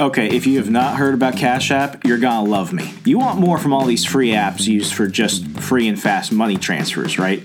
Okay, if you have not heard about Cash App, you're gonna love me. You want more from all these free apps used for just free and fast money transfers, right?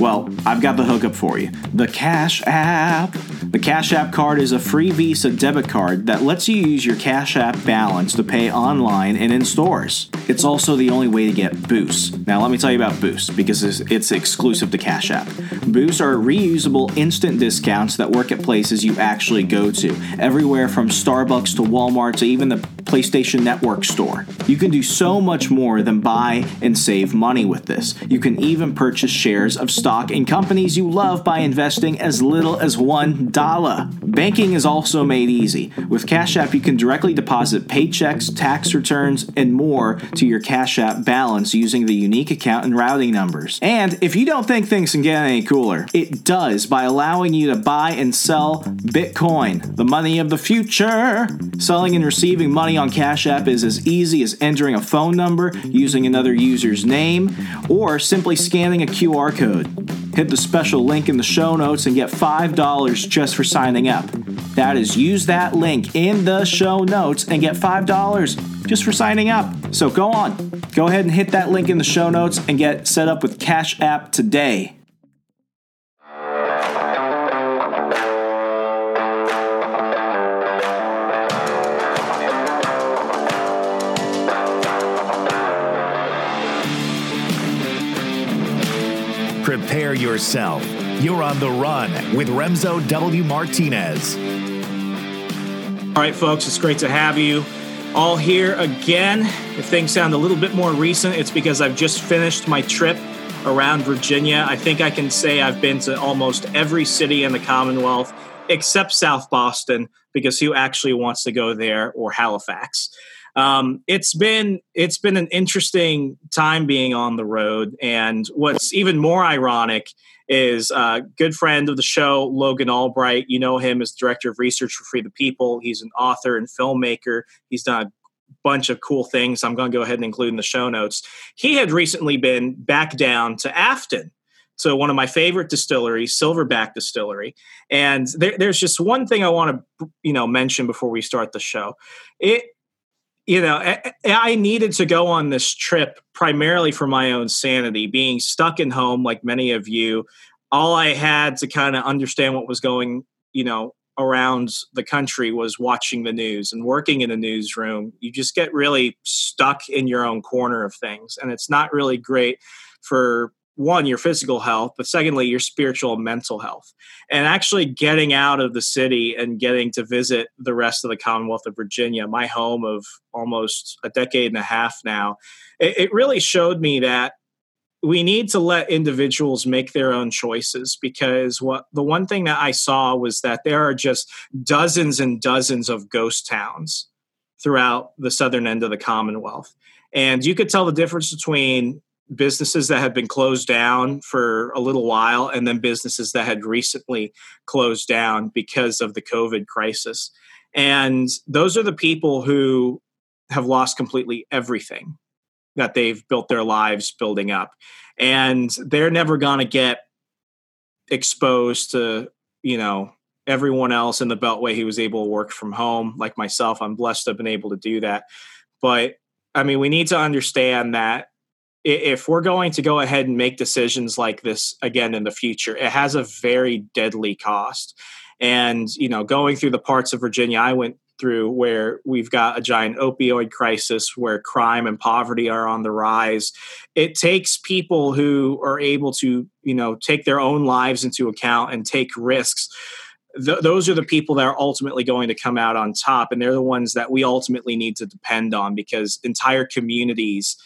Well, I've got the hookup for you the Cash App. The Cash App card is a free Visa debit card that lets you use your Cash App balance to pay online and in stores. It's also the only way to get boosts. Now, let me tell you about boosts because it's exclusive to Cash App. Boosts are reusable instant discounts that work at places you actually go to, everywhere from Starbucks to Walmart to even the PlayStation Network store. You can do so much more than buy and save money with this. You can even purchase shares of stock in companies you love by investing as little as $1. Banking is also made easy. With Cash App, you can directly deposit paychecks, tax returns, and more to your Cash App balance using the unique account and routing numbers. And if you don't think things can get any cooler, it does by allowing you to buy and sell Bitcoin, the money of the future. Selling and receiving money on Cash App is as easy as entering a phone number, using another user's name, or simply scanning a QR code. Hit the special link in the show notes and get $5 just for signing up. That is, use that link in the show notes and get $5 just for signing up. So go on, go ahead and hit that link in the show notes and get set up with Cash App today. Prepare yourself. You're on the run with Remso W. Martinez. All right, folks, it's great to have you all here again. If things sound a little bit more recent, it's because I've just finished my trip around Virginia. I think I can say I've been to almost every city in the Commonwealth except South Boston, because who actually wants to go there or Halifax? Um, it's been it's been an interesting time being on the road, and what's even more ironic is a good friend of the show, Logan Albright. You know him as director of research for Free the People. He's an author and filmmaker. He's done a bunch of cool things. I'm going to go ahead and include in the show notes. He had recently been back down to Afton. So one of my favorite distilleries, Silverback Distillery, and there, there's just one thing I want to, you know, mention before we start the show. It you know, I needed to go on this trip primarily for my own sanity, being stuck in home like many of you. All I had to kind of understand what was going, you know, around the country was watching the news and working in a newsroom. You just get really stuck in your own corner of things. And it's not really great for one your physical health but secondly your spiritual and mental health. And actually getting out of the city and getting to visit the rest of the commonwealth of virginia my home of almost a decade and a half now it, it really showed me that we need to let individuals make their own choices because what the one thing that i saw was that there are just dozens and dozens of ghost towns throughout the southern end of the commonwealth. And you could tell the difference between businesses that had been closed down for a little while and then businesses that had recently closed down because of the COVID crisis. And those are the people who have lost completely everything that they've built their lives building up. And they're never going to get exposed to, you know, everyone else in the Beltway who was able to work from home. Like myself, I'm blessed to have been able to do that. But I mean, we need to understand that if we're going to go ahead and make decisions like this again in the future, it has a very deadly cost. And, you know, going through the parts of Virginia I went through where we've got a giant opioid crisis, where crime and poverty are on the rise, it takes people who are able to, you know, take their own lives into account and take risks. Th- those are the people that are ultimately going to come out on top. And they're the ones that we ultimately need to depend on because entire communities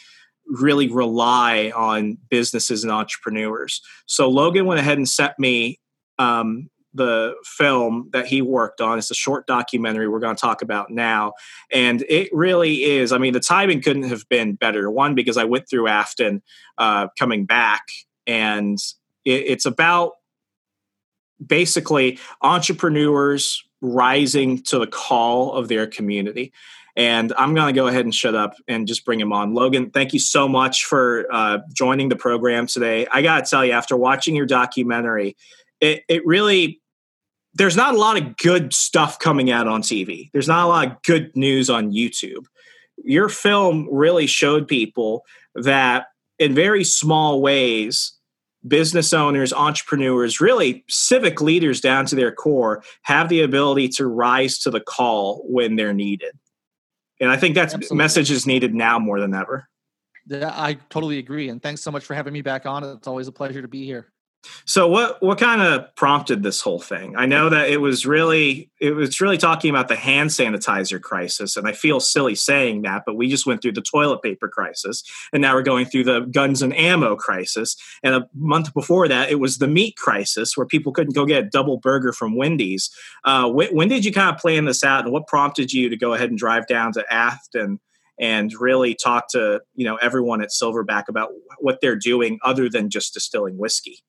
really rely on businesses and entrepreneurs. So Logan went ahead and sent me um, the film that he worked on. It's a short documentary we're going to talk about now. And it really is, I mean, the timing couldn't have been better. One, because I went through Afton uh, coming back, and it, it's about basically entrepreneurs rising to the call of their community And I'm going to go ahead and shut up and just bring him on. Logan, thank you so much for uh, joining the program today. I got to tell you, after watching your documentary, it, it really there's not a lot of good stuff coming out on TV. There's not a lot of good news on YouTube. Your film really showed people that in very small ways, business owners, entrepreneurs, really civic leaders down to their core have the ability to rise to the call when they're needed. And I think that message is needed now more than ever. Yeah, I totally agree. And thanks so much for having me back on. It's always a pleasure to be here. So what what kind of prompted this whole thing? I know that it was really it was really talking about the hand sanitizer crisis, and I feel silly saying that, but we just went through the toilet paper crisis, and now we're going through the guns and ammo crisis. And a month before that, it was the meat crisis, where people couldn't go get a double burger from Wendy's. Uh, when, when did you kind of plan this out, and what prompted you to go ahead and drive down to Afton? and really talk to you know everyone at Silverback about what they're doing other than just distilling whiskey.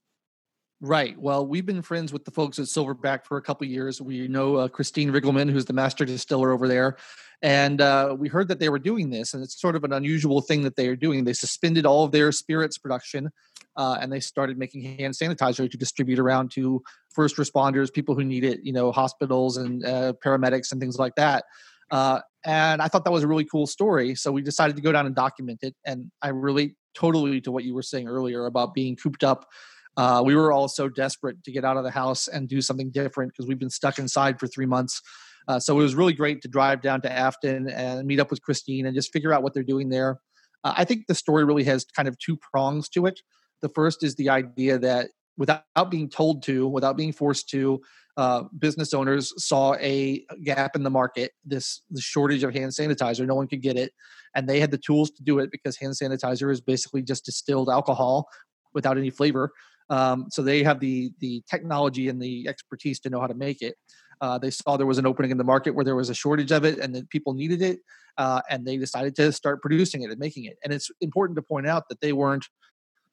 Right. Well, we've been friends with the folks at Silverback for a couple years. We know uh, Christine Riggleman, who's the master distiller over there, and uh, we heard that they were doing this, and it's sort of an unusual thing that they are doing. They suspended all of their spirits production, uh, and they started making hand sanitizer to distribute around to first responders, people who need it, you know, hospitals and uh, paramedics and things like that. Uh, and I thought that was a really cool story, so we decided to go down and document it. And I relate totally to what you were saying earlier about being cooped up uh, we were all so desperate to get out of the house and do something different because we've been stuck inside for three months. Uh, so it was really great to drive down to Afton and meet up with Christine and just figure out what they're doing there. Uh, I think the story really has kind of two prongs to it. The first is the idea that without being told to, without being forced to, uh, business owners saw a gap in the market, this the shortage of hand sanitizer. No one could get it, and they had the tools to do it because hand sanitizer is basically just distilled alcohol without any flavor. Um, so they have the the technology and the expertise to know how to make it. Uh, they saw there was an opening in the market where there was a shortage of it and that people needed it, uh, and they decided to start producing it and making it. And it's important to point out that they weren't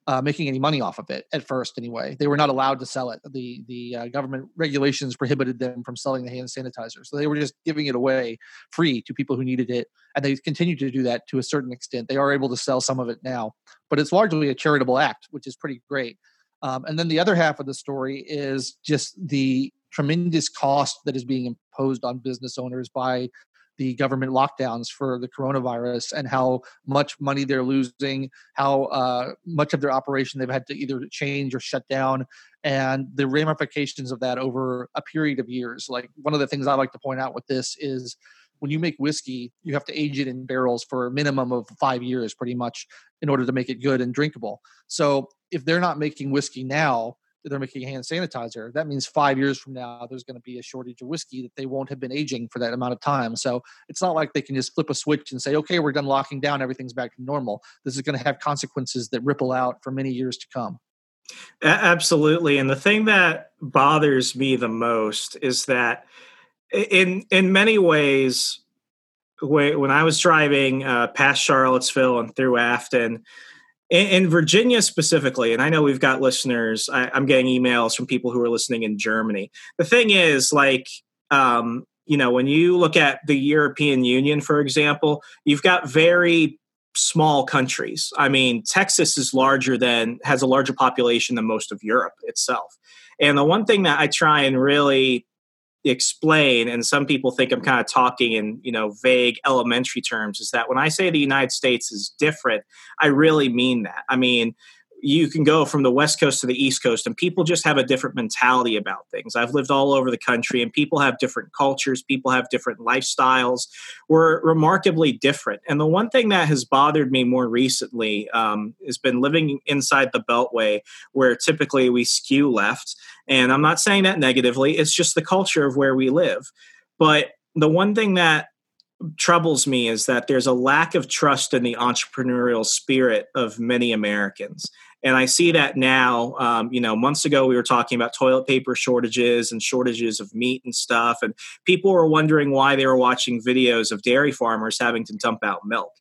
uh, making any money off of it at first. Anyway, they were not allowed to sell it. The the uh, government regulations prohibited them from selling the hand sanitizer, so they were just giving it away free to people who needed it, and they continue to do that to a certain extent. They are able to sell some of it now, but it's largely a charitable act, which is pretty great. Um, and then the other half of the story is just the tremendous cost that is being imposed on business owners by the government lockdowns for the coronavirus and how much money they're losing, how uh, much of their operation they've had to either change or shut down, and the ramifications of that over a period of years. Like one of the things I like to point out with this is when you make whiskey, you have to age it in barrels for a minimum of five years, pretty much, in order to make it good and drinkable. So if they're not making whiskey now, they're making hand sanitizer. That means five years from now, there's going to be a shortage of whiskey that they won't have been aging for that amount of time. So it's not like they can just flip a switch and say, okay, we're done locking down, everything's back to normal. This is going to have consequences that ripple out for many years to come. Absolutely. And the thing that bothers me the most is that in in many ways, when I was driving uh, past Charlottesville and through Afton, in, in, Virginia specifically, and I know we've got listeners. I, am getting emails from people who are listening in Germany. The thing is, like, um, you know, when you look at the European Union, for example, you've got very small countries. I mean, Texas is larger than has a larger population than most of Europe itself. And the one thing that I try and really explain and some people think i'm kind of talking in you know vague elementary terms is that when i say the united states is different i really mean that. I mean you can go from the west coast to the east coast and people just have a different mentality about things. I've lived all over the country and people have different cultures people have different lifestyles we're remarkably different. And the one thing that has bothered me more recently um, has been living inside the beltway where typically we skew left and i'm not saying that negatively it's just the culture of where we live. But the one thing that troubles me is that there's a lack of trust in the entrepreneurial spirit of many Americans. And I see that now. Um, you know, months ago we were talking about toilet paper shortages and shortages of meat and stuff, and people were wondering why they were watching videos of dairy farmers having to dump out milk.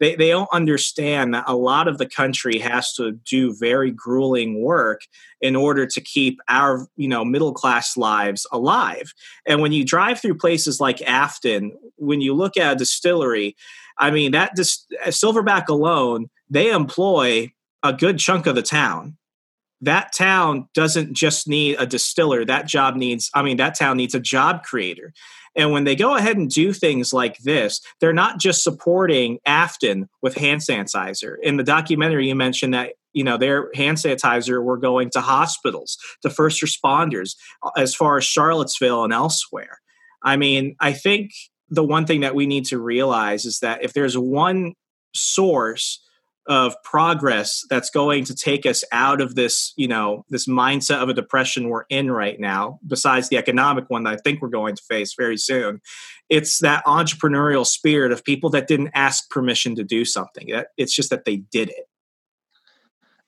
they, they don't understand that a lot of the country has to do very grueling work in order to keep our you know middle class lives alive and when you drive through places like afton when you look at a distillery i mean that dis- silverback alone they employ a good chunk of the town that town doesn't just need a distiller that job needs i mean that town needs a job creator and when they go ahead and do things like this, they're not just supporting Afton with hand sanitizer. In the documentary, you mentioned that you know their hand sanitizer were going to hospitals, to first responders, uh, as far as Charlottesville and elsewhere. I mean, I think the one thing that we need to realize is that if there's one source of progress that's going to take us out of this, you know, this mindset of a depression we're in right now, besides the economic one that I think we're going to face very soon. It's that entrepreneurial spirit of people that didn't ask permission to do something. It's just that they did it.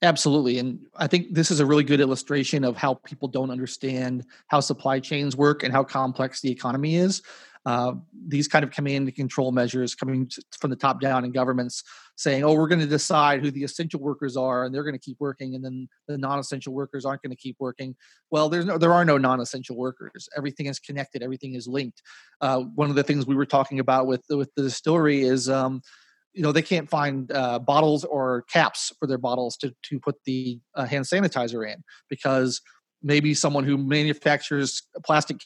Absolutely. And I think this is a really good illustration of how people don't understand how supply chains work and how complex the economy is. Uh, these kind of command and control measures coming from the top down in governments saying, oh, we're going to decide who the essential workers are and they're going to keep working and then the non-essential workers aren't going to keep working. Well, there's no, there are no non-essential workers. Everything is connected. Everything is linked. Uh, one of the things we were talking about with, with the distillery is, um, you know, they can't find uh, bottles or caps for their bottles to, to put the uh, hand sanitizer in because maybe someone who manufactures plastic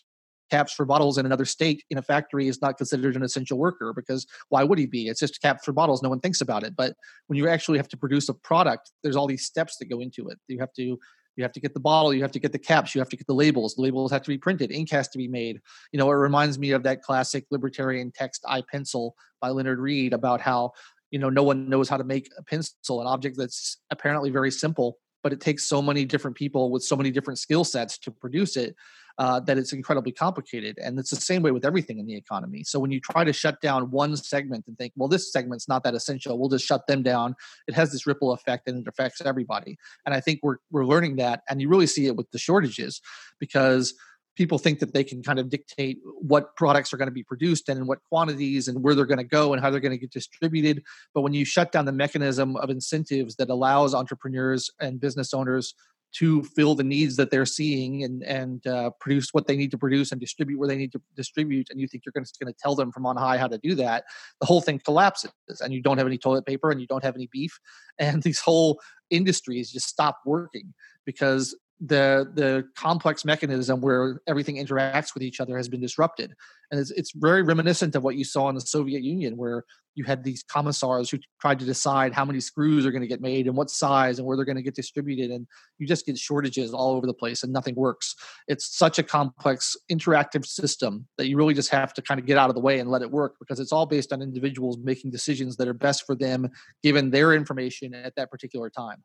caps for bottles in another state in a factory is not considered an essential worker because why would he be? It's just caps for bottles. No one thinks about it. But when you actually have to produce a product, there's all these steps that go into it. You have to you have to get the bottle, you have to get the caps, you have to get the labels. The labels have to be printed, ink has to be made. You know, it reminds me of that classic libertarian text I pencil by Leonard Read about how you know no one knows how to make a pencil, an object that's apparently very simple, but it takes so many different people with so many different skill sets to produce it uh, that it's incredibly complicated. And it's the same way with everything in the economy. So when you try to shut down one segment and think, well, this segment's not that essential, we'll just shut them down, it has this ripple effect and it affects everybody. And I think we're, we're learning that. And you really see it with the shortages because people think that they can kind of dictate what products are going to be produced and in what quantities and where they're going to go and how they're going to get distributed but when you shut down the mechanism of incentives that allows entrepreneurs and business owners to fill the needs that they're seeing and and uh, produce what they need to produce and distribute where they need to distribute and you think you're going to tell them from on high how to do that the whole thing collapses and you don't have any toilet paper and you don't have any beef and these whole industries just stop working because the the complex mechanism where everything interacts with each other has been disrupted. And it's, it's very reminiscent of what you saw in the soviet union where you had these commissars who tried to decide how many screws are going to get made and what size and where they're going to get distributed and you just get shortages all over the place and nothing works. It's such a complex interactive system that you really just have to kind of get out of the way and let it work because it's all based on individuals making decisions that are best for them given their information at that particular time.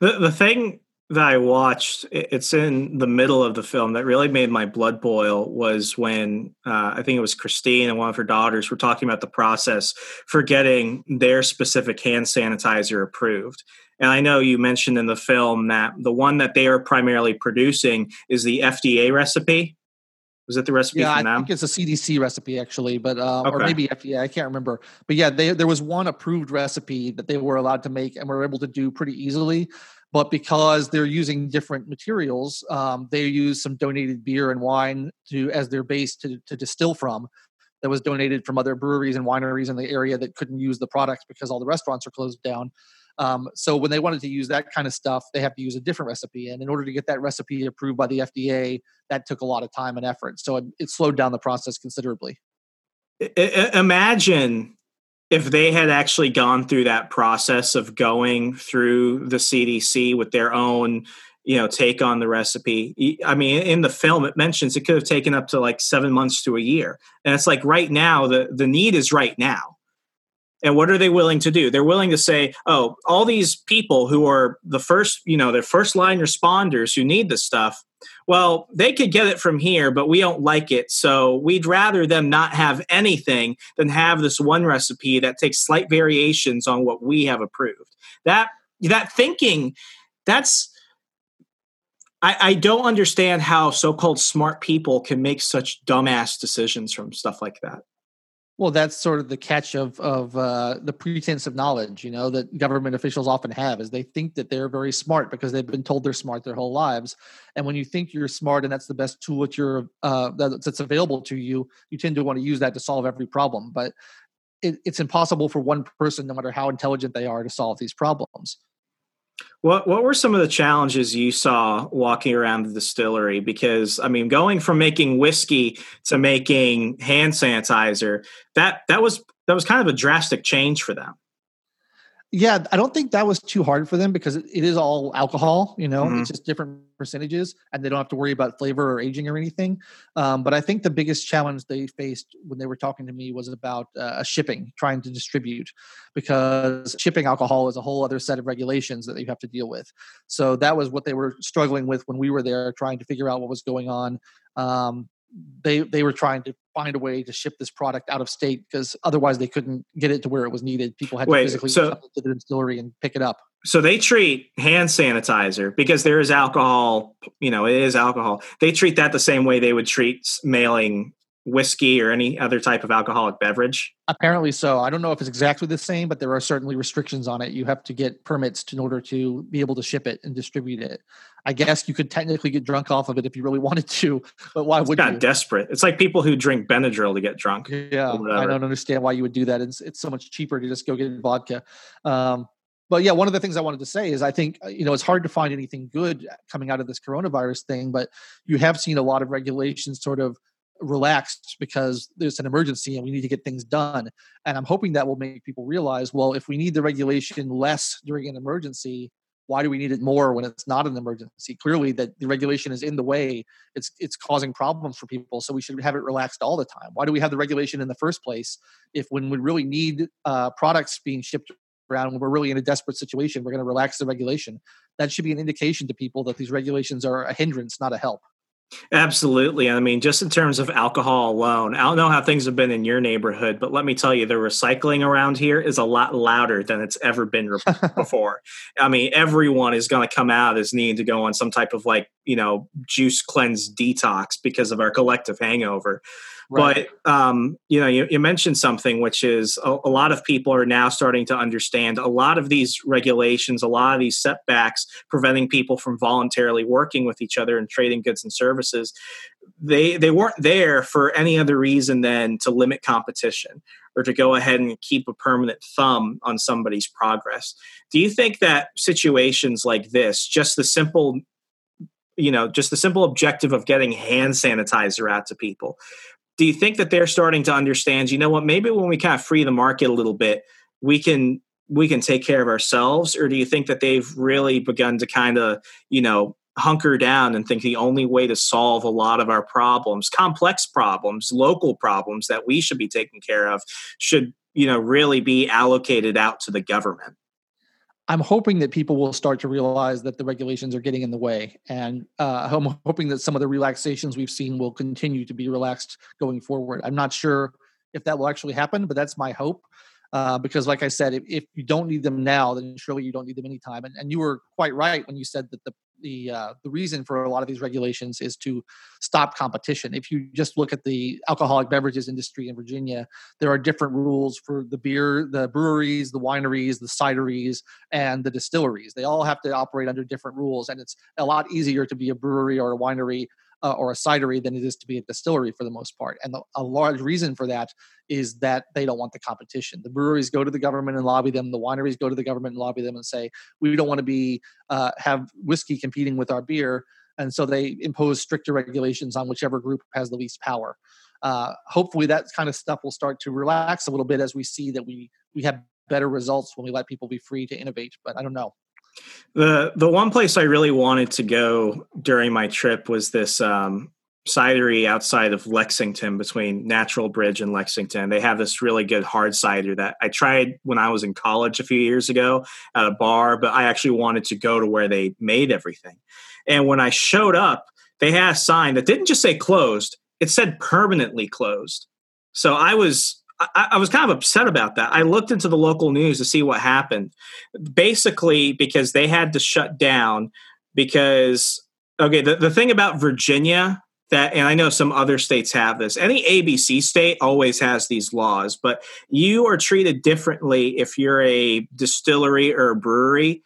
The, the thing that I watched, it's in the middle of the film that really made my blood boil was when uh, I think it was Christine and one of her daughters were talking about the process for getting their specific hand sanitizer approved. And I know you mentioned in the film that the one that they are primarily producing is the FDA recipe. Was it the recipe yeah, I them? think it's a CDC recipe actually, but uh, okay. or maybe FDA. I can't remember. But yeah, they, there was one approved recipe that they were allowed to make and were able to do pretty easily but because they're using different materials, um, they use some donated beer and wine to as their base to, to distill from. That was donated from other breweries and wineries in the area that couldn't use the products because all the restaurants are closed down. Um, so when they wanted to use that kind of stuff, they have to use a different recipe. And in order to get that recipe approved by the FDA, that took a lot of time and effort. So it, it slowed down the process considerably. Imagine if they had actually gone through that process of going through the CDC with their own you know take on the recipe i mean in the film it mentions it could have taken up to like seven months to a year. And it's like right now the the need is right now and what are they willing to do they're willing to say oh all these people who are the first you know the first line responders who need this stuff well, they could get it from here, but we don't like it. So we'd rather them not have anything than have this one recipe that takes slight variations on what we have approved. That that thinking, that's I, I don't understand how so-called smart people can make such dumbass decisions from stuff like that. Well, that's sort of the catch of of uh, the pretense of knowledge, you know, that government officials often have, is they think that they're very smart because they've been told they're smart their whole lives. And when you think you're smart and that's the best tool that you're uh, that's available to you, you tend to want to use that to solve every problem. But it, it's impossible for one person, no matter how intelligent they are, to solve these problems. What what were some of the challenges you saw walking around the distillery? Because I mean, going from making whiskey to making hand sanitizer, that that was that was kind of a drastic change for them. Yeah, I don't think that was too hard for them because it is all alcohol. You know, mm-hmm. it's just different percentages, and they don't have to worry about flavor or aging or anything. Um, but I think the biggest challenge they faced when they were talking to me was about uh, shipping, trying to distribute, because shipping alcohol is a whole other set of regulations that you have to deal with. So that was what they were struggling with when we were there, trying to figure out what was going on. Um, they they were trying to find a way to ship this product out of state because otherwise they couldn't get it to where it was needed. People had to Wait, physically so, come to the distillery and pick it up. So they treat hand sanitizer because there is alcohol. You know, it is alcohol. They treat that the same way they would treat mailing whiskey or any other type of alcoholic beverage? Apparently so. I don't know if it's exactly the same, but there are certainly restrictions on it. You have to get permits in order to be able to ship it and distribute it. I guess you could technically get drunk off of it if you really wanted to, but why would you? you? desperate. It's like people who drink Benadryl to get drunk. Yeah, I don't understand why you would do that. It's it's so much cheaper to just go get vodka. Um, but yeah, one of the things I wanted to say is I think you know it's hard to find anything good coming out of this coronavirus thing, but you have seen a lot of regulations sort of relaxed because there's an emergency and we need to get things done. And I'm hoping that will make people realize, well, if we need the regulation less during an emergency, why do we need it more when it's not an emergency? Clearly, that the regulation is in the way. It's it's causing problems for people, so we should have it relaxed all the time. Why do we have the regulation in the first place if when we really need uh, products being shipped around when we're really in a desperate situation, we're going to relax the regulation? That should be an indication to people that these regulations are a hindrance, not a help. Absolutely. I mean, just in terms of alcohol alone, I don't know how things have been in your neighborhood, but let me tell you, the recycling around here is a lot louder than it's ever been before. I mean, everyone is going to come out as needing to go on some type of like, you know, juice cleanse detox because of our collective hangover. Right. But um, you know, you, you, mentioned something which is a, a, lot of people are now starting to understand a lot of these regulations, a lot of these setbacks preventing people from voluntarily working with each other and trading goods and services. They they weren't there for any other reason than to limit competition or to go ahead and keep a permanent thumb on somebody's progress. Do you think that situations like this, just the simple you know just the simple objective of getting hand sanitizer out to people. Do you think that they're starting to understand you know what maybe when we kind of free the market a little bit we can we can take care of ourselves? Or do you think that they've really begun to kind of you know hunker down and think the only way to solve a lot of our problems complex problems local problems that we should be taking care of should you know really be allocated out to the government I'm hoping that people will start to realize that the regulations are getting in the way, and uh, I'm hoping that some of the relaxations we've seen will continue to be relaxed going forward. I'm not sure if that will actually happen, but that's my hope. Uh, because, like I said, if, if, you don't need them now, then surely you don't need them anytime. And, and you were quite right when you said that the the uh, the reason for a lot of these regulations is to stop competition. If you just look at the alcoholic beverages industry in Virginia, there are different rules for the beer, the breweries, the wineries, the cideries, and the distilleries. They all have to operate under different rules, and it's a lot easier to be a brewery or a winery uh, or a cidery than it is to be a distillery for the most part. And the, a large reason for that is that they don't want the competition. The breweries go to the government and lobby them. The wineries go to the government and lobby them and say, we don't want to be uh, have whiskey competing with our beer. And so they impose stricter regulations on whichever group has the least power. Uh, hopefully, that kind of stuff will start to relax a little bit as we see that we we have better results when we let people be free to innovate. But I don't know. The the one place I really wanted to go during my trip was this um, cidery outside of Lexington between Natural Bridge and Lexington. They have this really good hard cider that I tried when I was in college a few years ago at a bar, but I actually wanted to go to where they made everything. And when I showed up, they had a sign that didn't just say closed, it said permanently closed. So I was I, I, was kind of upset about that. I looked into the local news to see what happened. Basically, because they had to shut down because okay, the, the thing about Virginia that, and I know some other states have this. Any ABC state always has these laws, but you are treated differently if you're a distillery or a brewery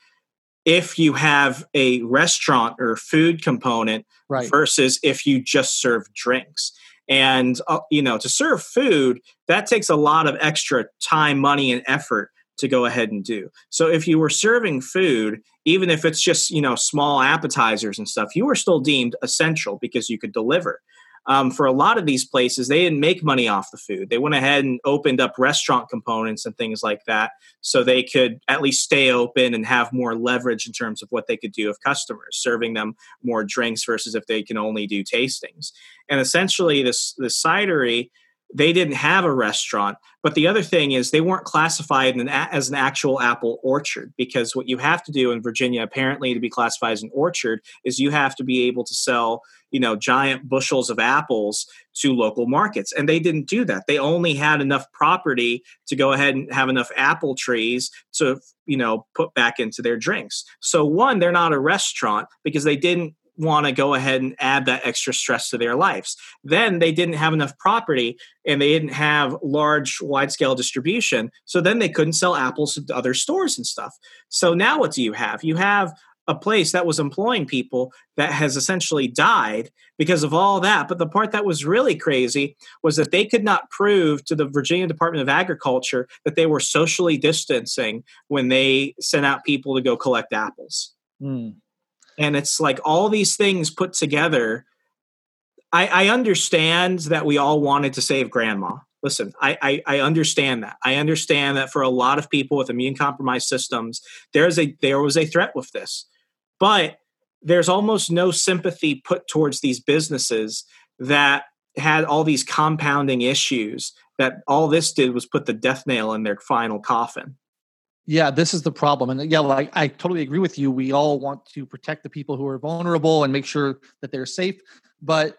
if you have a restaurant or food component Right. versus if you just serve drinks. And uh, you know, to serve food, that takes a lot of extra time, money, and effort to go ahead and do. So if you were serving food, even if it's just you know small appetizers and stuff, you were still deemed essential because you could deliver. Um, for a lot of these places, they didn't make money off the food. They went ahead and opened up restaurant components and things like that so they could at least stay open and have more leverage in terms of what they could do of customers, serving them more drinks versus if they can only do tastings. And essentially, this the cidery they didn't have a restaurant. But the other thing is they weren't classified an, as an actual apple orchard because what you have to do in Virginia, apparently, to be classified as an orchard, is you have to be able to sell, you know, giant bushels of apples to local markets. And they didn't do that. They only had enough property to go ahead and have enough apple trees to, you know, put back into their drinks. So one, they're not a restaurant because they didn't want to go ahead and add that extra stress to their lives. Then they didn't have enough property and they didn't have large, wide scale distribution. So then they couldn't sell apples to other stores and stuff. So now what do you have? You have a place that was employing people that has essentially died because of all that. But the part that was really crazy was that they could not prove to the Virginia Department of Agriculture that they were socially distancing when they sent out people to go collect apples Mm. And it's like all these things put together i, I understand that we all wanted to save grandma. Listen I, I i understand that. I understand that for a lot of people with immune compromised systems there's a there was a threat with this. But there's almost no sympathy put towards these businesses that had all these compounding issues that all this did was put the death nail in their final coffin Yeah, this is the problem. And yeah, like I totally agree with you. We all want to protect the people who are vulnerable and make sure that they're safe, but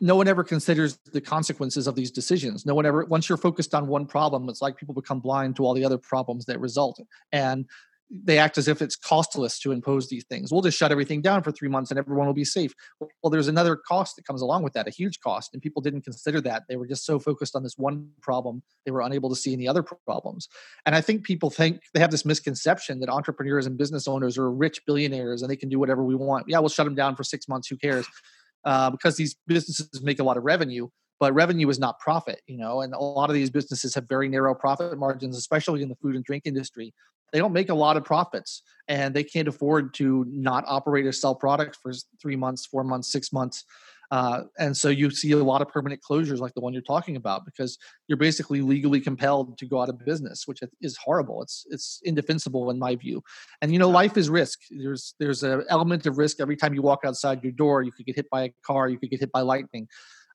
no one ever considers the consequences of these decisions. No one ever once you're focused on one problem, it's like people become blind to all the other problems that result. And they act as if it's costless to impose these things. We'll just shut everything down for three months and everyone will be safe. Well, there's another cost that comes along with that, a huge cost, and people didn't consider that. They were just so focused on this one problem, they were unable to see any other problems. And I think people think they have this misconception that entrepreneurs and business owners are rich billionaires and they can do whatever we want. Yeah, we'll shut them down for six months. Who cares? Uh, because these businesses make a lot of revenue, but revenue is not profit, you know. And a lot of these businesses have very narrow profit margins, especially in the food and drink industry. They don't make a lot of profits, and they can't afford to not operate or sell product for three months, four months, six months. Uh, and so you see a lot of permanent closures like the one you're talking about because you're basically legally compelled to go out of business which is horrible. It's it's indefensible in my view. And you know life is risk. There's there's an element of risk every time you walk outside your door you could get hit by a car you could get hit by lightning.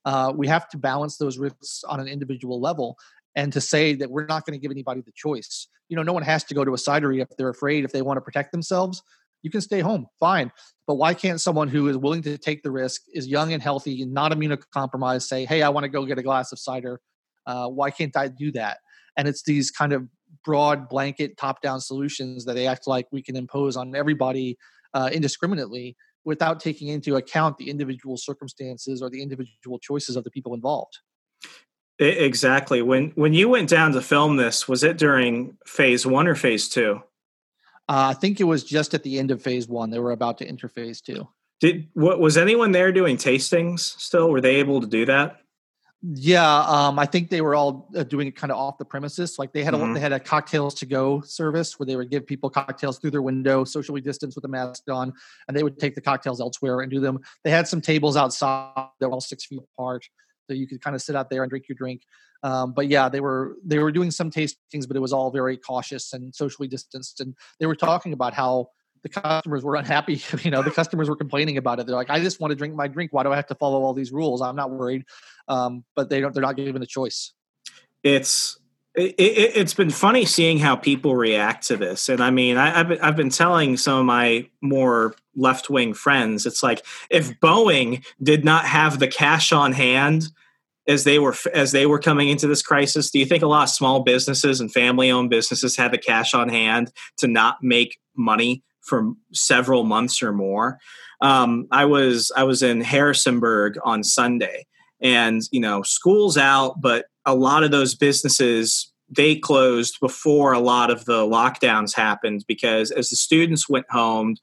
Uh, we have to balance those risks on an individual level and to say that we're not going to give anybody the choice. You know no one has to go to a cidery if they're afraid if they want to protect themselves. You can stay home fine. But why can't someone who is willing to take the risk is young and healthy not immunocompromised say hey i want to go get a glass of cider. Uh, why can't i do that? And it's these kind of broad blanket top down solutions that they act like we can impose on everybody uh, indiscriminately without taking into account the individual circumstances or the individual choices of the people involved exactly when when you went down to film this was it during phase one or phase two uh, I think it was just at the end of phase one. They were about to enter phase two. Did what was anyone there doing tastings still? Were they able to do that? Yeah, um, I think they were all uh, doing it kind of off the premises. Like they had Mhm. a they had a cocktails to go service where they would give people cocktails through their window, socially distanced with a mask on, and they would take the cocktails elsewhere and do them. They had some tables outside that were all six feet apart, so you could kind of sit out there and drink your drink. Um, but yeah, they were they were doing some tastings, but it was all very cautious and socially distanced. And they were talking about how the customers were unhappy. You know, the customers were complaining about it. They're like, "I just want to drink my drink. Why do I have to follow all these rules? I'm not worried." Um, but they don't. They're not given a choice. It's it, it, it's been funny seeing how people react to this, and I mean, I, I've been, I've been telling some of my more left wing friends, it's like if Boeing did not have the cash on hand as they were as they were coming into this crisis, do you think a lot of small businesses and family owned businesses had the cash on hand to not make money for several months or more? Um, I was I was in Harrisonburg on Sunday, and you know school's out, but a lot of those businesses they closed before a lot of the lockdowns happened because as the students went home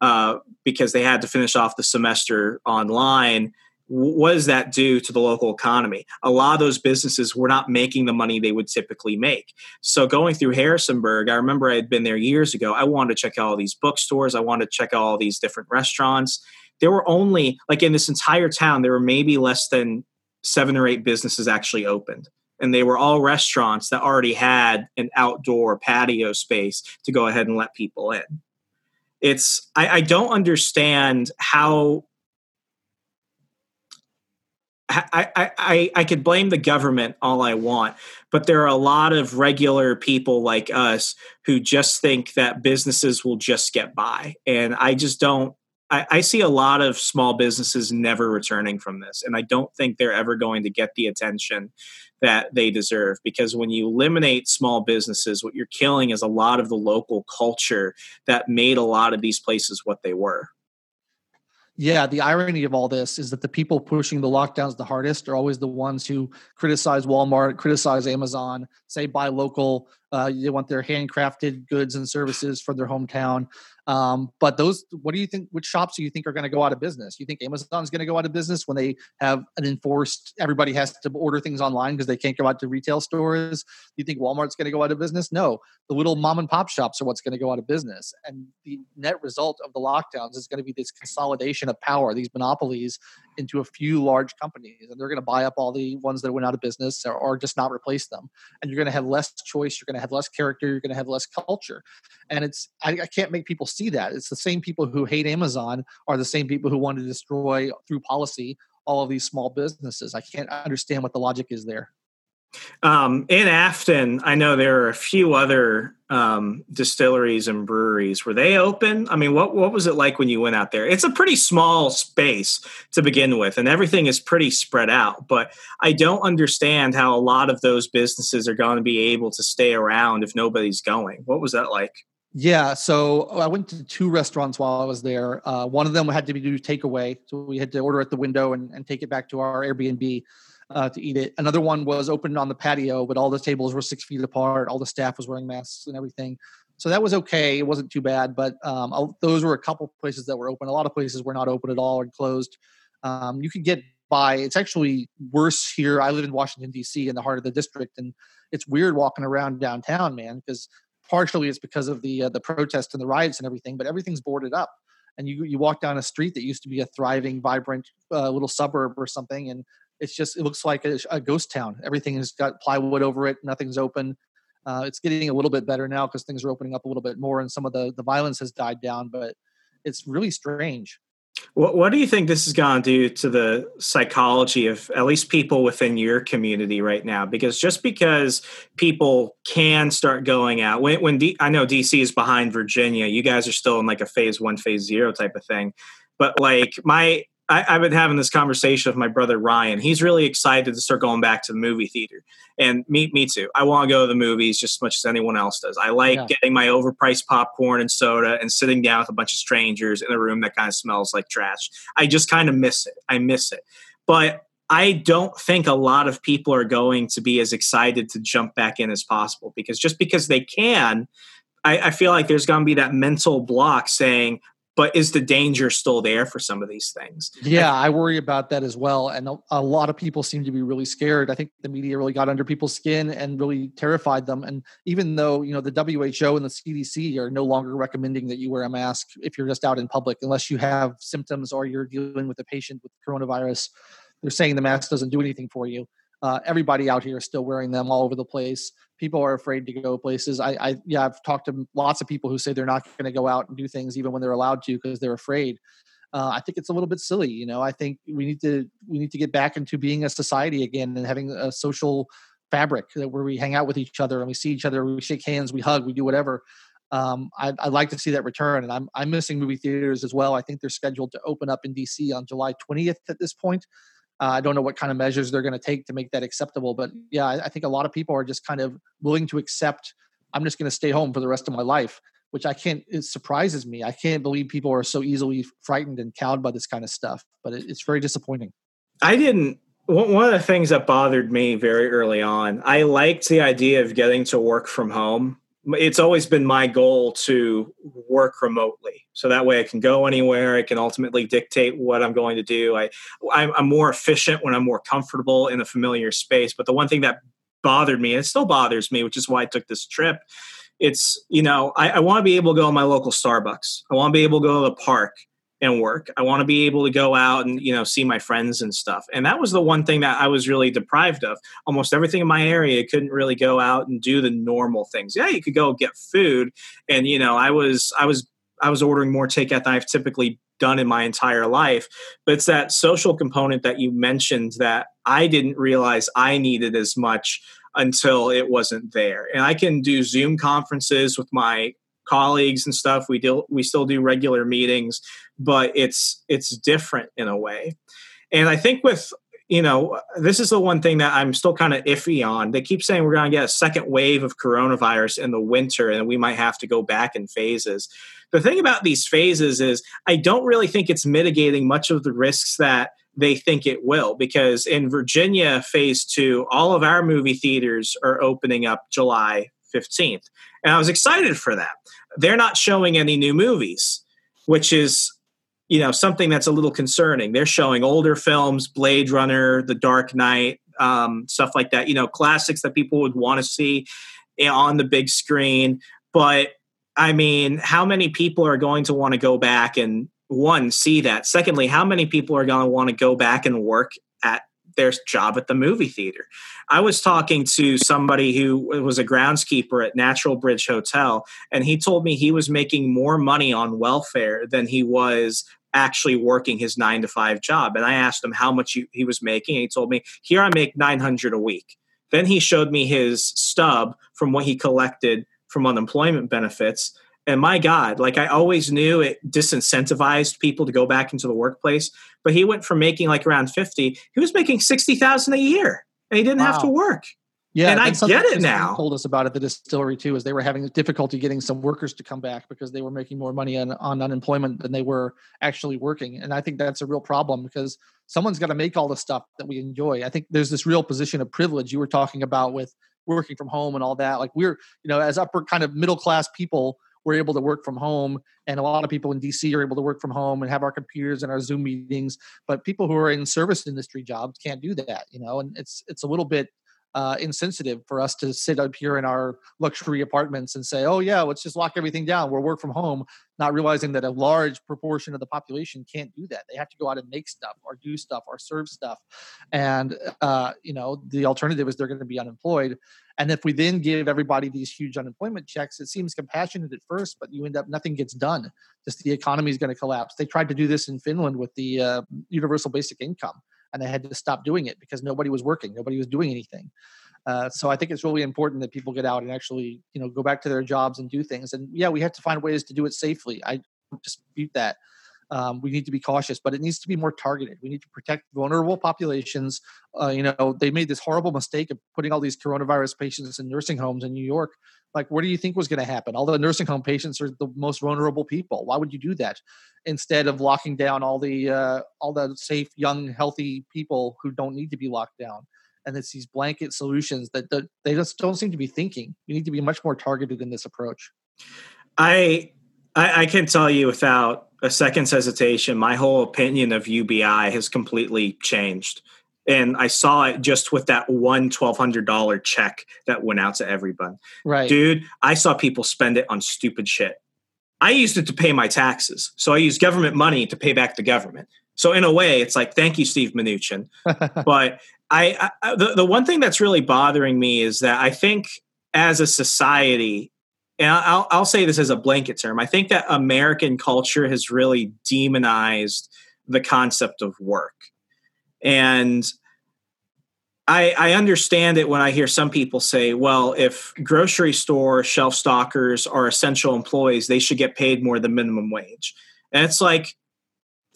uh, because they had to finish off the semester online what does that do to the local economy? A lot of those businesses were not making the money they would typically make. So going through Harrisonburg, I remember I had been there years ago. I wanted to check out all these bookstores. I wanted to check out all these different restaurants. There were only like in this entire town, there were maybe less than seven or eight businesses actually opened. And they were all restaurants that already had an outdoor patio space to go ahead and let people in. It's I, I don't understand how I, I, I could blame the government all I want, but there are a lot of regular people like us who just think that businesses will just get by. And I just don't, I, I see a lot of small businesses never returning from this. And I don't think they're ever going to get the attention that they deserve because when you eliminate small businesses, what you're killing is a lot of the local culture that made a lot of these places what they were. Yeah, the irony of all this is that the people pushing the lockdowns the hardest are always the ones who criticize Walmart, criticize Amazon, say buy local, uh, they want their handcrafted goods and services for their hometown. Um, but those, what do you think? Which shops do you think are going to go out of business? You think Amazon's going to go out of business when they have an enforced? Everybody has to order things online because they can't go out to retail stores. Do you think Walmart's going to go out of business? No, the little mom and pop shops are what's going to go out of business. And the net result of the lockdowns is going to be this consolidation of power, these monopolies into a few large companies, and they're going to buy up all the ones that went out of business or, or just not replace them. And you're going to have less choice. You're going to have less character. You're going to have less culture. And it's I, I can't make people see that. It's the same people who hate Amazon are the same people who want to destroy through policy all of these small businesses. I can't understand what the logic is there. Um, in Afton, I know there are a few other um, distilleries and breweries. Were they open? I mean, what what was it like when you went out there? It's a pretty small space to begin with, and everything is pretty spread out. But I don't understand how a lot of those businesses are going to be able to stay around if nobody's going. What was that like? Yeah, so I went to two restaurants while I was there. Uh, one of them had to be do takeaway, so we had to order at the window and, and take it back to our Airbnb uh, to eat it. Another one was open on the patio, but all the tables were six feet apart. All the staff was wearing masks and everything. So that was okay. It wasn't too bad, but um, those were a couple places that were open. A lot of places were not open at all and closed. Um, you could get by. It's actually worse here. I live in Washington D.C. in the heart of the district, and it's weird walking around downtown, man, because partially it's because of the uh, the protests and the riots and everything, but everything's boarded up. And you you walk down a street that used to be a thriving, vibrant uh, little suburb or something, and it's just it looks like a, a ghost town. Everything has got plywood over it. Nothing's open. Uh, it's getting a little bit better now because things are opening up a little bit more, and some of the the violence has died down. But it's really strange. What, what do you think this is going to do to the psychology of at least people within your community right now? Because just because people can start going out, when, when D, I know DC is behind Virginia, you guys are still in like a phase one, phase zero type of thing. But like my I, have been having this conversation with my brother Ryan. He's really excited to start going back to the movie theater, and me, me too. I want to go to the movies just as much as anyone else does. I like yeah. getting my overpriced popcorn and soda and sitting down with a bunch of strangers in a room that kind of smells like trash. I just kind of miss it. I miss it, but I don't think a lot of people are going to be as excited to jump back in as possible because just because they can, I, I feel like there's going to be that mental block saying, but is the danger still there for some of these things? Yeah, I worry about that as well. And a, a, lot of people seem to be really scared. I think the media really got under people's skin and really terrified them. And even though, you know, the WHO and the CDC are no longer recommending that you wear a mask if you're just out in public, unless you have symptoms or you're dealing with a patient with coronavirus, they're saying the mask doesn't do anything for you. Uh, everybody out here is still wearing them all over the place. People are afraid to go places. I, I yeah, I've talked to lots of people who say they're not going to go out and do things even when they're allowed to because they're afraid. Uh, I think it's a little bit silly. You know, I think we need to we need to get back into being a society again and having a social fabric where we hang out with each other and we see each other, we shake hands, we hug, we do whatever. Um, I'd, I'd, like to see that return, and I'm I'm missing movie theaters as well. I think they're scheduled to open up in DC on July 20th at this point. Uh, I don't know what kind of measures they're going to take to make that acceptable, but yeah, I, I, think a lot of people are just kind of willing to accept. I'm just going to stay home for the rest of my life, which I can't. It surprises me. I can't believe people are so easily frightened and cowed by this kind of stuff. But it, it's very disappointing. I didn't. One of the things that bothered me very early on, I liked the idea of getting to work from home. It's always been my goal to work remotely, so that way I can go anywhere. I can ultimately dictate what I'm going to do. I, I'm, more efficient when I'm more comfortable in a familiar space. But the one thing that bothered me, and it still bothers me, which is why I took this trip, it's you know I, I want to be able to go to my local Starbucks. I want to be able to go to the park and work. I want to be able to go out and you know see my friends and stuff. And that was the one thing that I was really deprived of. Almost everything in my area couldn't really go out and do the normal things. Yeah, you could go get food, and you know I was I was I was ordering more takeout than I've typically done in my entire life. But it's that social component that you mentioned that I didn't realize I needed as much until it wasn't there. And I can do Zoom conferences with my colleagues and stuff. We do we still do regular meetings, but it's it's different in a way. And I think with you know, this is the one thing that I'm still kind of iffy on. They keep saying we're going to get a second wave of coronavirus in the winter and we might have to go back in phases. The thing about these phases is I don't really think it's mitigating much of the risks that they think it will because in Virginia, phase two, all of our movie theaters are opening up July 15th. And I was excited for that. They're not showing any new movies, which is you know something that's a little concerning. They're showing older films blade runner the dark knight um, stuff like that you know classics that people would want to see on the big screen. But i mean how many people are going to want to go back and one see that? Secondly how many people are going to want to go back and work at their job at the movie theater. I was talking to somebody who was a groundskeeper at natural bridge hotel and he told me he was making more money on welfare than he was actually working his nine to five job. And i asked him how much he, was making and he told me here i make 900 a week. Then he showed me his stub from what he collected from unemployment benefits and my God, like I always knew it disincentivized people to go back into the workplace. But he went from making like around 50, he was making 60,000 a year and he didn't wow. have to work. Yeah, and I get it now. Told us about it. The distillery too, is they were having difficulty getting some workers to come back because they were making more money on, on unemployment than they were actually working. And I think that's a real problem because someone's got to make all the stuff that we enjoy. I think there's this real position of privilege you were talking about with working from home and all that. Like we're, you know, as upper kind of middle class people, we're able to work from home and a lot of people in dc are able to work from home and have our computers and our zoom meetings but people who are in service industry jobs can't do that you know and it's it's a little bit uh, insensitive for us to sit up here in our luxury apartments and say, "Oh yeah, let's just lock everything down. We'll work from home," not realizing that a large proportion of the population can't do that. They have to go out and make stuff, or do stuff, or serve stuff, and uh, you know the alternative is they're going to be unemployed. And if we then give everybody these huge unemployment checks, it seems compassionate at first, but you end up nothing gets done. Just the economy is going to collapse. They tried to do this in Finland with the uh, universal basic income and they had to stop doing it because nobody was working, nobody was doing anything. Uh, so I think it's really important that people get out and actually, you know, go back to their jobs and do things. And yeah, we have to find ways to do it safely. I dispute that. Um, we need to be cautious, but it needs to be more targeted. We need to protect vulnerable populations. Uh, you know, they made this horrible mistake of putting all these coronavirus patients in nursing homes in New York. Like what do you think was going to happen? All the nursing home patients are the most vulnerable people. Why would you do that? Instead of locking down all the uh, all the safe young healthy people who don't need to be locked down. And it's these blanket solutions that, they just don't seem to be thinking. You need to be much more targeted in this approach. I i, I can tell you without a second's hesitation my whole opinion of ubi has completely changed and I saw it just with that one twelve hundred dollar check that went out to everyone. Right, dude. I saw people spend it on stupid shit. I used it to pay my taxes, so I used government money to pay back the government. So in a way, it's like thank you, Steve Mnuchin. but I, I the, the one thing that's really bothering me is that I think as a society, and I'll, I'll say this as a blanket term, I think that American culture has really demonized the concept of work and I, I understand it when I hear some people say, well, if grocery store shelf stockers are essential employees, they should get paid more than minimum wage. And it's like,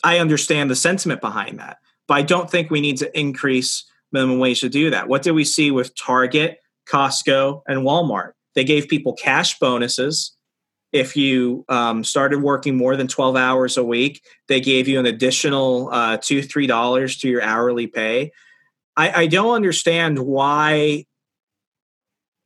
I understand the sentiment behind that, but I don't think we need to increase minimum wage to do that. What did we see with Target, Costco, and Walmart? They gave people cash bonuses if you um, started working more than 12 hours a week, they gave you an additional uh, two, three dollars to your hourly pay. I, I don't understand why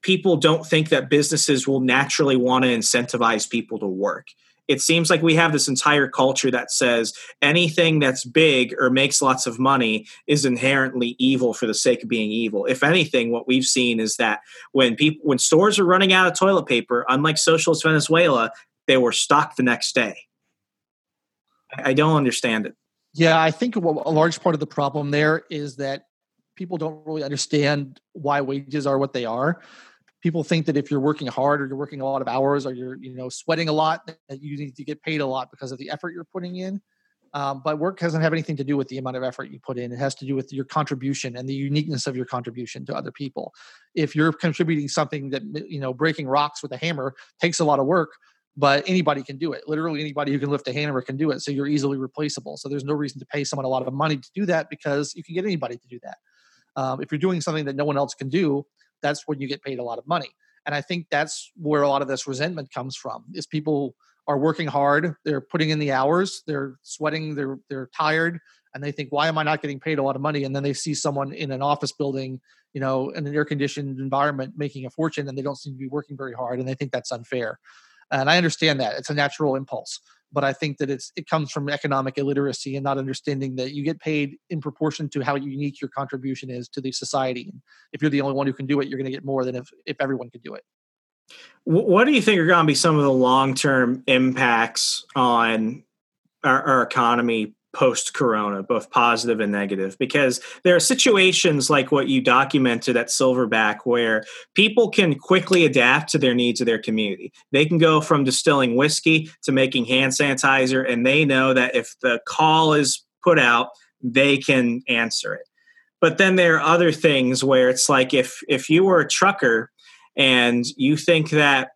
people don't think that businesses will naturally want to incentivize people to work. It seems like we have this entire culture that says anything that's big or makes lots of money is inherently evil for the sake of being evil. If anything, what we've seen is that when people when stores are running out of toilet paper, unlike socialist Venezuela, they were stocked the next day. I don't understand it. Yeah, I think a large part of the problem there is that people don't really understand why wages are what they are people think that if you're working hard or you're working a lot of hours or you're you know sweating a lot that you need to get paid a lot because of the effort you're putting in. Um, but work doesn't have anything to do with the amount of effort you put in. It has to do with your contribution and the uniqueness of your contribution to other people. If you're contributing something that you know breaking rocks with a hammer takes a lot of work but anybody can do it. Literally anybody who can lift a hammer can do it so you're easily replaceable. So there's no reason to pay someone a lot of money to do that because you can get anybody to do that. Um, if you're doing something that no one else can do that's when you get paid a lot of money. And I think that's where a lot of this resentment comes from is people are working hard, they're putting in the hours, they're sweating, they're they're tired, and they think, why am I not getting paid a lot of money? And then they see someone in an office building, you know, in an air conditioned environment making a fortune and they don't seem to be working very hard and they think that's unfair. And I understand that. It's a natural impulse but I think that it's it comes from economic illiteracy and not understanding that you get paid in proportion to how unique your contribution is to the society. If you're the only one who can do it, you're going to get more than if if everyone could do it. What do you think are going to be some of the long term impacts on our, our economy post corona, both positive and negative, because there are situations like what you documented at Silverback where people can quickly adapt to their needs of their community. They can go from distilling whiskey to making hand sanitizer, and they know that if the call is put out, they can answer it. But then there are other things where it's like if if you were a trucker and you think that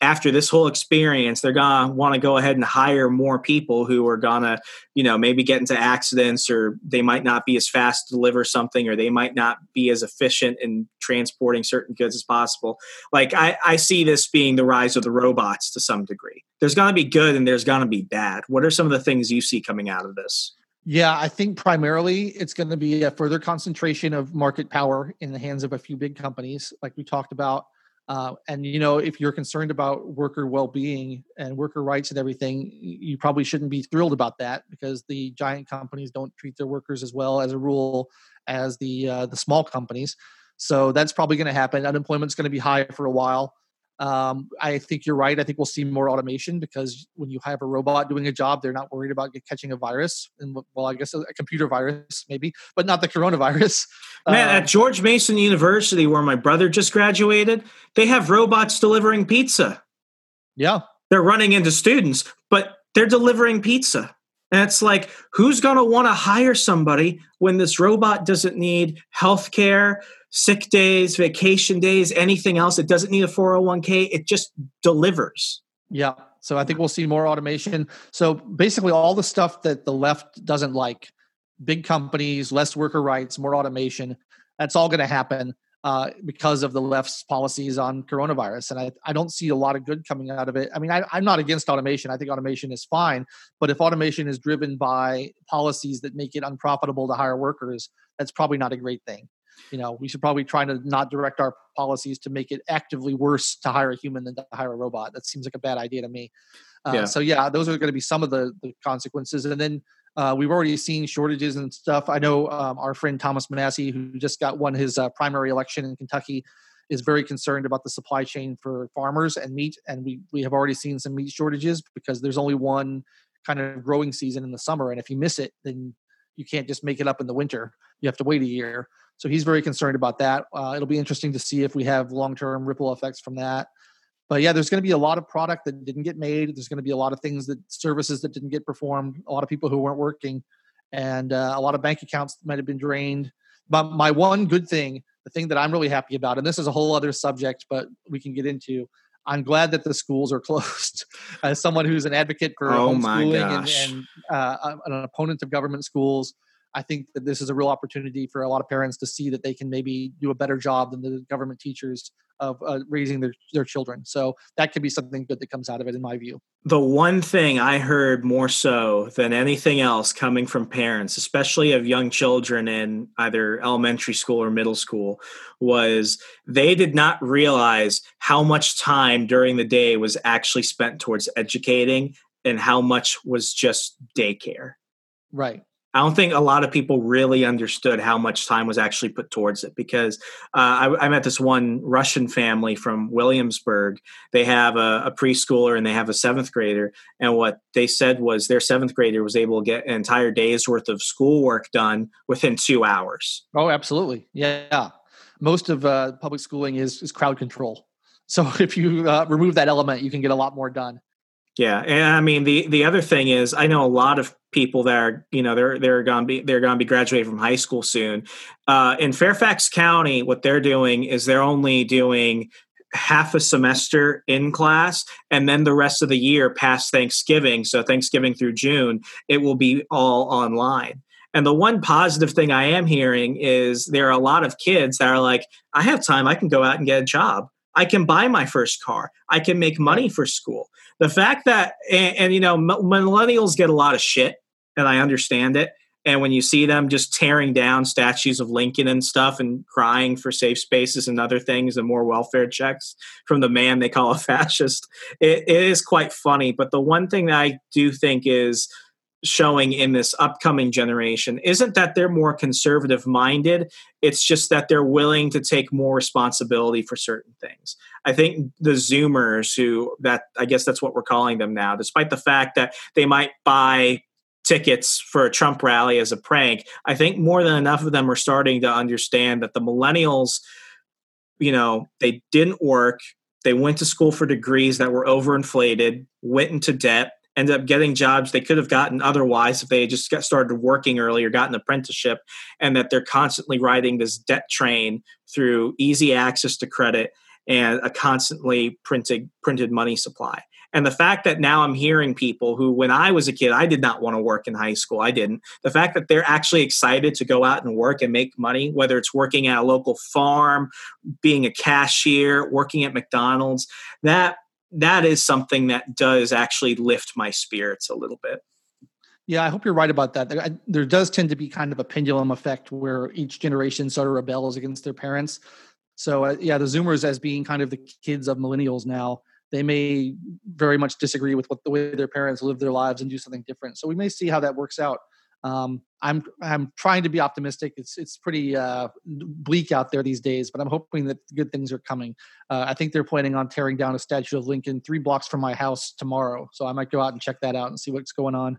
after this whole experience, they're gonna want to go ahead and hire more people who are gonna, you know, maybe get into accidents or they might not be as fast to deliver something or they might not be as efficient in transporting certain goods as possible. Like I, I see this being the rise of the robots to some degree. There's gonna be good and there's gonna be bad. What are some of the things you see coming out of this? Yeah, I think primarily it's going to be a further concentration of market power in the hands of a few big companies, like we talked about. Uh, and you know, if you're concerned about worker well-being and worker rights and everything, you probably shouldn't be thrilled about that because the giant companies don't treat their workers as well as a rule as the uh, the small companies. So that's probably going to happen. Unemployment's going to be high for a while. Um, I think you're right. I think we'll see more automation because when you have a robot doing a job, they're not worried about catching a virus. And well, I guess a, a computer virus maybe, but not the coronavirus. Man, um, at George Mason University, where my brother just graduated, they have robots delivering pizza. Yeah, they're running into students, but they're delivering pizza. And it's like, who's going to want to hire somebody when this robot doesn't need health care, sick days, vacation days, anything else. It doesn't need a 401k. It just delivers. Yeah. So I think we'll see more automation. So basically, all the stuff that the left doesn't like big companies, less worker rights, more automation that's all going to happen uh, because of the left's policies on coronavirus. And I, I don't see a lot of good coming out of it. I mean, I, I'm not against automation. I think automation is fine. But if automation is driven by policies that make it unprofitable to hire workers, that's probably not a great thing you know we should probably try to not direct our policies to make it actively worse to hire a human than to hire a robot. That seems like a bad idea to me. Uh, yeah. so yeah those are going to be some of the, the consequences. And then uh, we've already seen shortages and stuff. I know um, our friend thomas massie who just got won his uh, primary election in kentucky is very concerned about the supply chain for farmers and meat. And we, we have already seen some meat shortages because there's only one kind of growing season in the summer. And if you miss it then you can't just make it up in the winter. You have to wait a year so he's very concerned about that. Uh, it'll be interesting to see if we have long term ripple effects from that. But yeah, there's going to be a lot of product that didn't get made. There's going to be a lot of things that services that didn't get performed. A lot of people who weren't working, and uh, a lot of bank accounts might have been drained. But my one good thing, the thing that I'm really happy about, and this is a whole other subject, but we can get into. I'm glad that the schools are closed. As someone who's an advocate for oh homeschooling and, and uh, an opponent of government schools, I think that this is a real opportunity for a lot of parents to see that they can maybe do a better job than the government teachers of uh, raising their, their children. So that could be something good that comes out of it, in my view. The one thing I heard more so than anything else coming from parents, especially of young children in either elementary school or middle school, was they did not realize how much time during the day was actually spent towards educating and how much was just daycare. Right. I don't think a lot of people really understood how much time was actually put towards it because uh, I, I, met this one Russian family from Williamsburg. They have a, a, preschooler and they have a seventh grader. And what they said was their seventh grader was able to get an entire day's worth of schoolwork done within two hours. Oh, absolutely. Yeah. Most of uh, public schooling is, is crowd control. So if you uh, remove that element, you can get a lot more done. Yeah, and I mean the the other thing is I know a lot of people that are you know they're they're going to be they're going to be graduating from high school soon. Uh, in Fairfax County, what they're doing is they're only doing half a semester in class and then the rest of the year past Thanksgiving, so Thanksgiving through June, it will be all online. And the one positive thing I am hearing is there are a lot of kids that are like, I have time, I can go out and get a job. I can buy my first car. I can make money for school. The fact that, and, and, you know, millennials get a lot of shit, and I understand it. And when you see them just tearing down statues of Lincoln and stuff and crying for safe spaces and other things and more welfare checks from the man they call a fascist, it, it is quite funny. But the one thing that I do think is showing in this upcoming generation isn't that they're more conservative minded it's just that they're willing to take more responsibility for certain things. I think the zoomers who that i guess that's what we're calling them now despite the fact that they might buy tickets for a trump rally as a prank i think more than enough of them are starting to understand that the millennials you know they didn't work they went to school for degrees that were overinflated went into debt ended up getting jobs they could have gotten otherwise if they had just got started working early or got an apprenticeship and that they're constantly riding this debt train through easy access to credit and a constantly printed printed money supply. And the fact that now i'm hearing people who when i was a kid i did not want to work in high school. I didn't. The fact that they're actually excited to go out and work and make money whether it's working at a local farm being a cashier working at mcdonald's that that is something that does actually lift my spirits a little bit. Yeah, I hope you're right about that. There, does tend to be kind of a pendulum effect where each generation sort of rebels against their parents. So, uh, yeah, the Zoomers, as being kind of the kids of millennials now, they may very much disagree with what the way their parents live their lives and do something different. So, we may see how that works out. Um, I'm I'm trying to be optimistic. It's it's pretty uh, bleak out there these days, but I'm hoping that good things are coming. Uh, I think they're planning on tearing down a statue of Lincoln three blocks from my house tomorrow, so I might go out and check that out and see what's going on.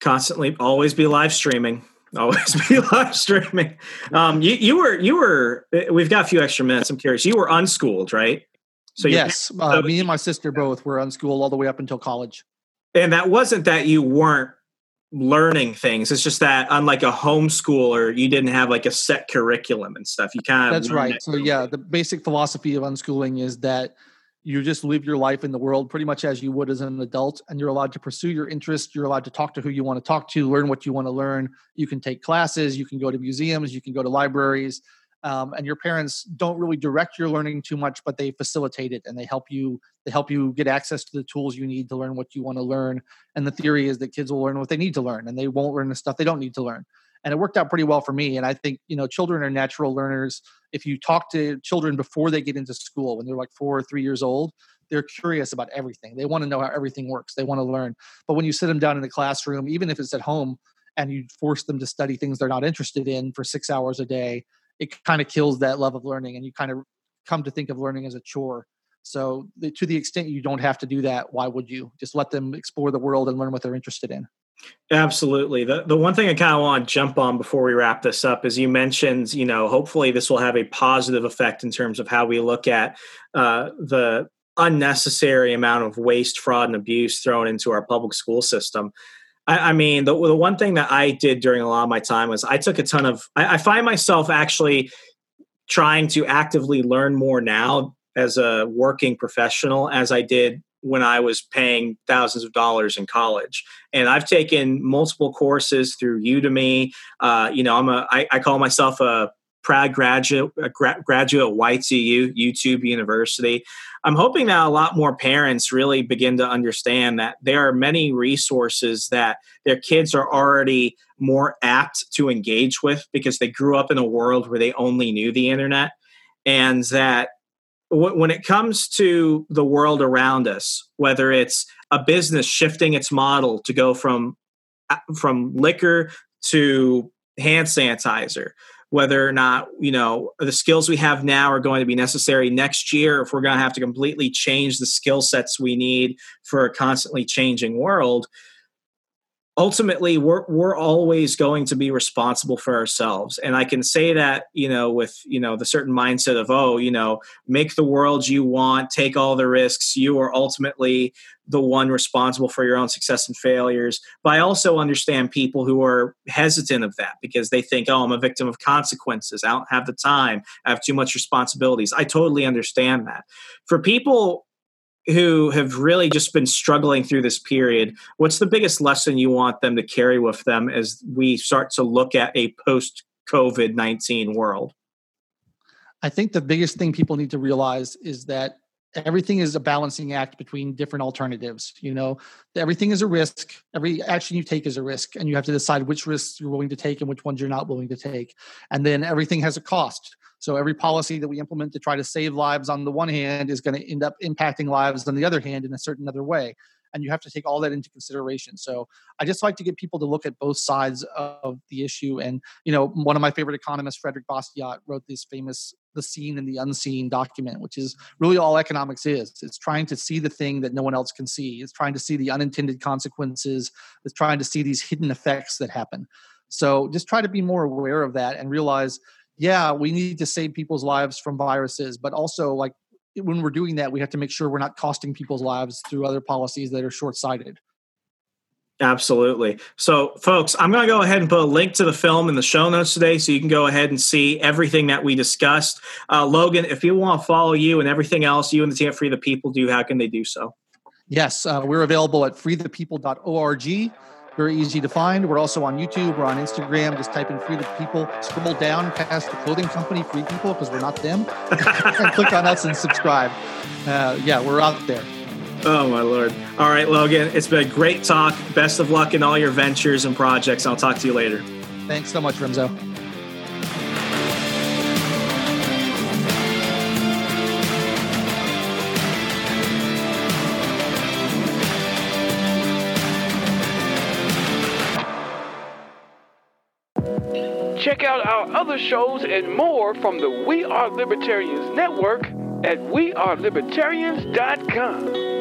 Constantly, always be live streaming. Always be live streaming. Um, you you were you were. We've got a few extra minutes. I'm curious. You were unschooled, right? So yes, uh, me and my sister both were unschooled all the way up until college. And that wasn't that you weren't learning things. It's just that unlike a homeschooler, you didn't have like a set curriculum and stuff. You kind of That's right. So yeah, the basic philosophy of unschooling is that you just live your life in the world pretty much as you would as an adult and you're allowed to pursue your interests you're allowed to talk to who you want to talk to learn what you want to learn you can take classes you can go to museums you can go to libraries um, and your parents don't really direct your learning too much but they facilitate it and they help you they help you get access to the tools you need to learn what you want to learn. And the theory is that kids will learn what they need to learn and they won't learn the stuff they don't need to learn. And it worked out pretty well for me. And i think you know children are natural learners. If you talk to children before they get into school when they're like four or three years old they're curious about everything. They want to know how everything works. They want to learn. But when you sit them down in the classroom even if it's at home and you force them to study things they're not interested in for six hours a day it kind of kills that love of learning and you kind of come to think of learning as a chore so the, to the extent you don't have to do that why would you just let them explore the world and learn what they're interested in Absolutely. The the one thing I kind of want to jump on before we wrap this up is you mentioned, you know, hopefully this will have a positive effect in terms of how we look at uh, the unnecessary amount of waste, fraud, and abuse thrown into our public school system. I, I, mean, the, the one thing that I did during a lot of my time was I took a ton of, I, I find myself actually trying to actively learn more now as a working professional as I did when I was paying thousands of dollars in college. And I've taken multiple courses through Udemy. Uh, you know, I'm a I, I call myself a proud graduate gra- graduate at YTU, YouTube University. I'm hoping that a lot more parents really begin to understand that there are many resources that their kids are already more apt to engage with because they grew up in a world where they only knew the internet. And that when it comes to the world around us, whether it's a business shifting its model to go from uh, from liquor to hand sanitizer, whether or not you know the skills we have now are going to be necessary next year, if we're going to have to completely change the skill sets we need for a constantly changing world, ultimately we're we're always going to be responsible for ourselves. And i can say that you know with you know the certain mindset of oh you know make the world you want take all the risks. You are ultimately the one responsible for your own success and failures. But i also understand people who are hesitant of that because they think oh i'm a victim of consequences. I don't have the time. I have too much responsibilities. I totally understand that. For people who have really just been struggling through this period, what's the biggest lesson you want them to carry with them as we start to look at a post COVID 19 world? I think the biggest thing people need to realize is that everything is a balancing act between different alternatives. You know, everything is a risk. Every action you take is a risk, and you have to decide which risks you're willing to take and which ones you're not willing to take. And then everything has a cost. So every policy that we implement to try to save lives on the one hand is going to end up impacting lives on the other hand in a certain other way. And you have to take all that into consideration. So I just like to get people to look at both sides of the issue. And, you know, one of my favorite economists, Frederick Bastiat, wrote this famous The Seen and the Unseen document, which is really all economics is. It's trying to see the thing that no one else can see. It's trying to see the unintended consequences. It's trying to see these hidden effects that happen. So just try to be more aware of that and realize – yeah, we need to save people's lives from viruses, but also like when we're doing that, we have to make sure we're not costing people's lives through other policies that are short sighted. Absolutely. So, folks, I'm going to go ahead and put a link to the film in the show notes today so you can go ahead and see everything that we discussed. Uh, Logan, if people want to follow you and everything else you and the team Free the People do, how can they do so? Yes, uh, we're available at freethepeople.org very easy to find. We're also on YouTube. We're on Instagram. Just type in Free the People. Scroll down past the clothing company, Free People, because we're not them. and click on us and subscribe. Uh, yeah, we're out there. Oh, my Lord. All right, Logan. It's been a great talk. Best of luck in all your ventures and projects. I'll talk to you later. Thanks so much, Remso. Other shows and more from the We Are Libertarians Network at wearelibertarians.com.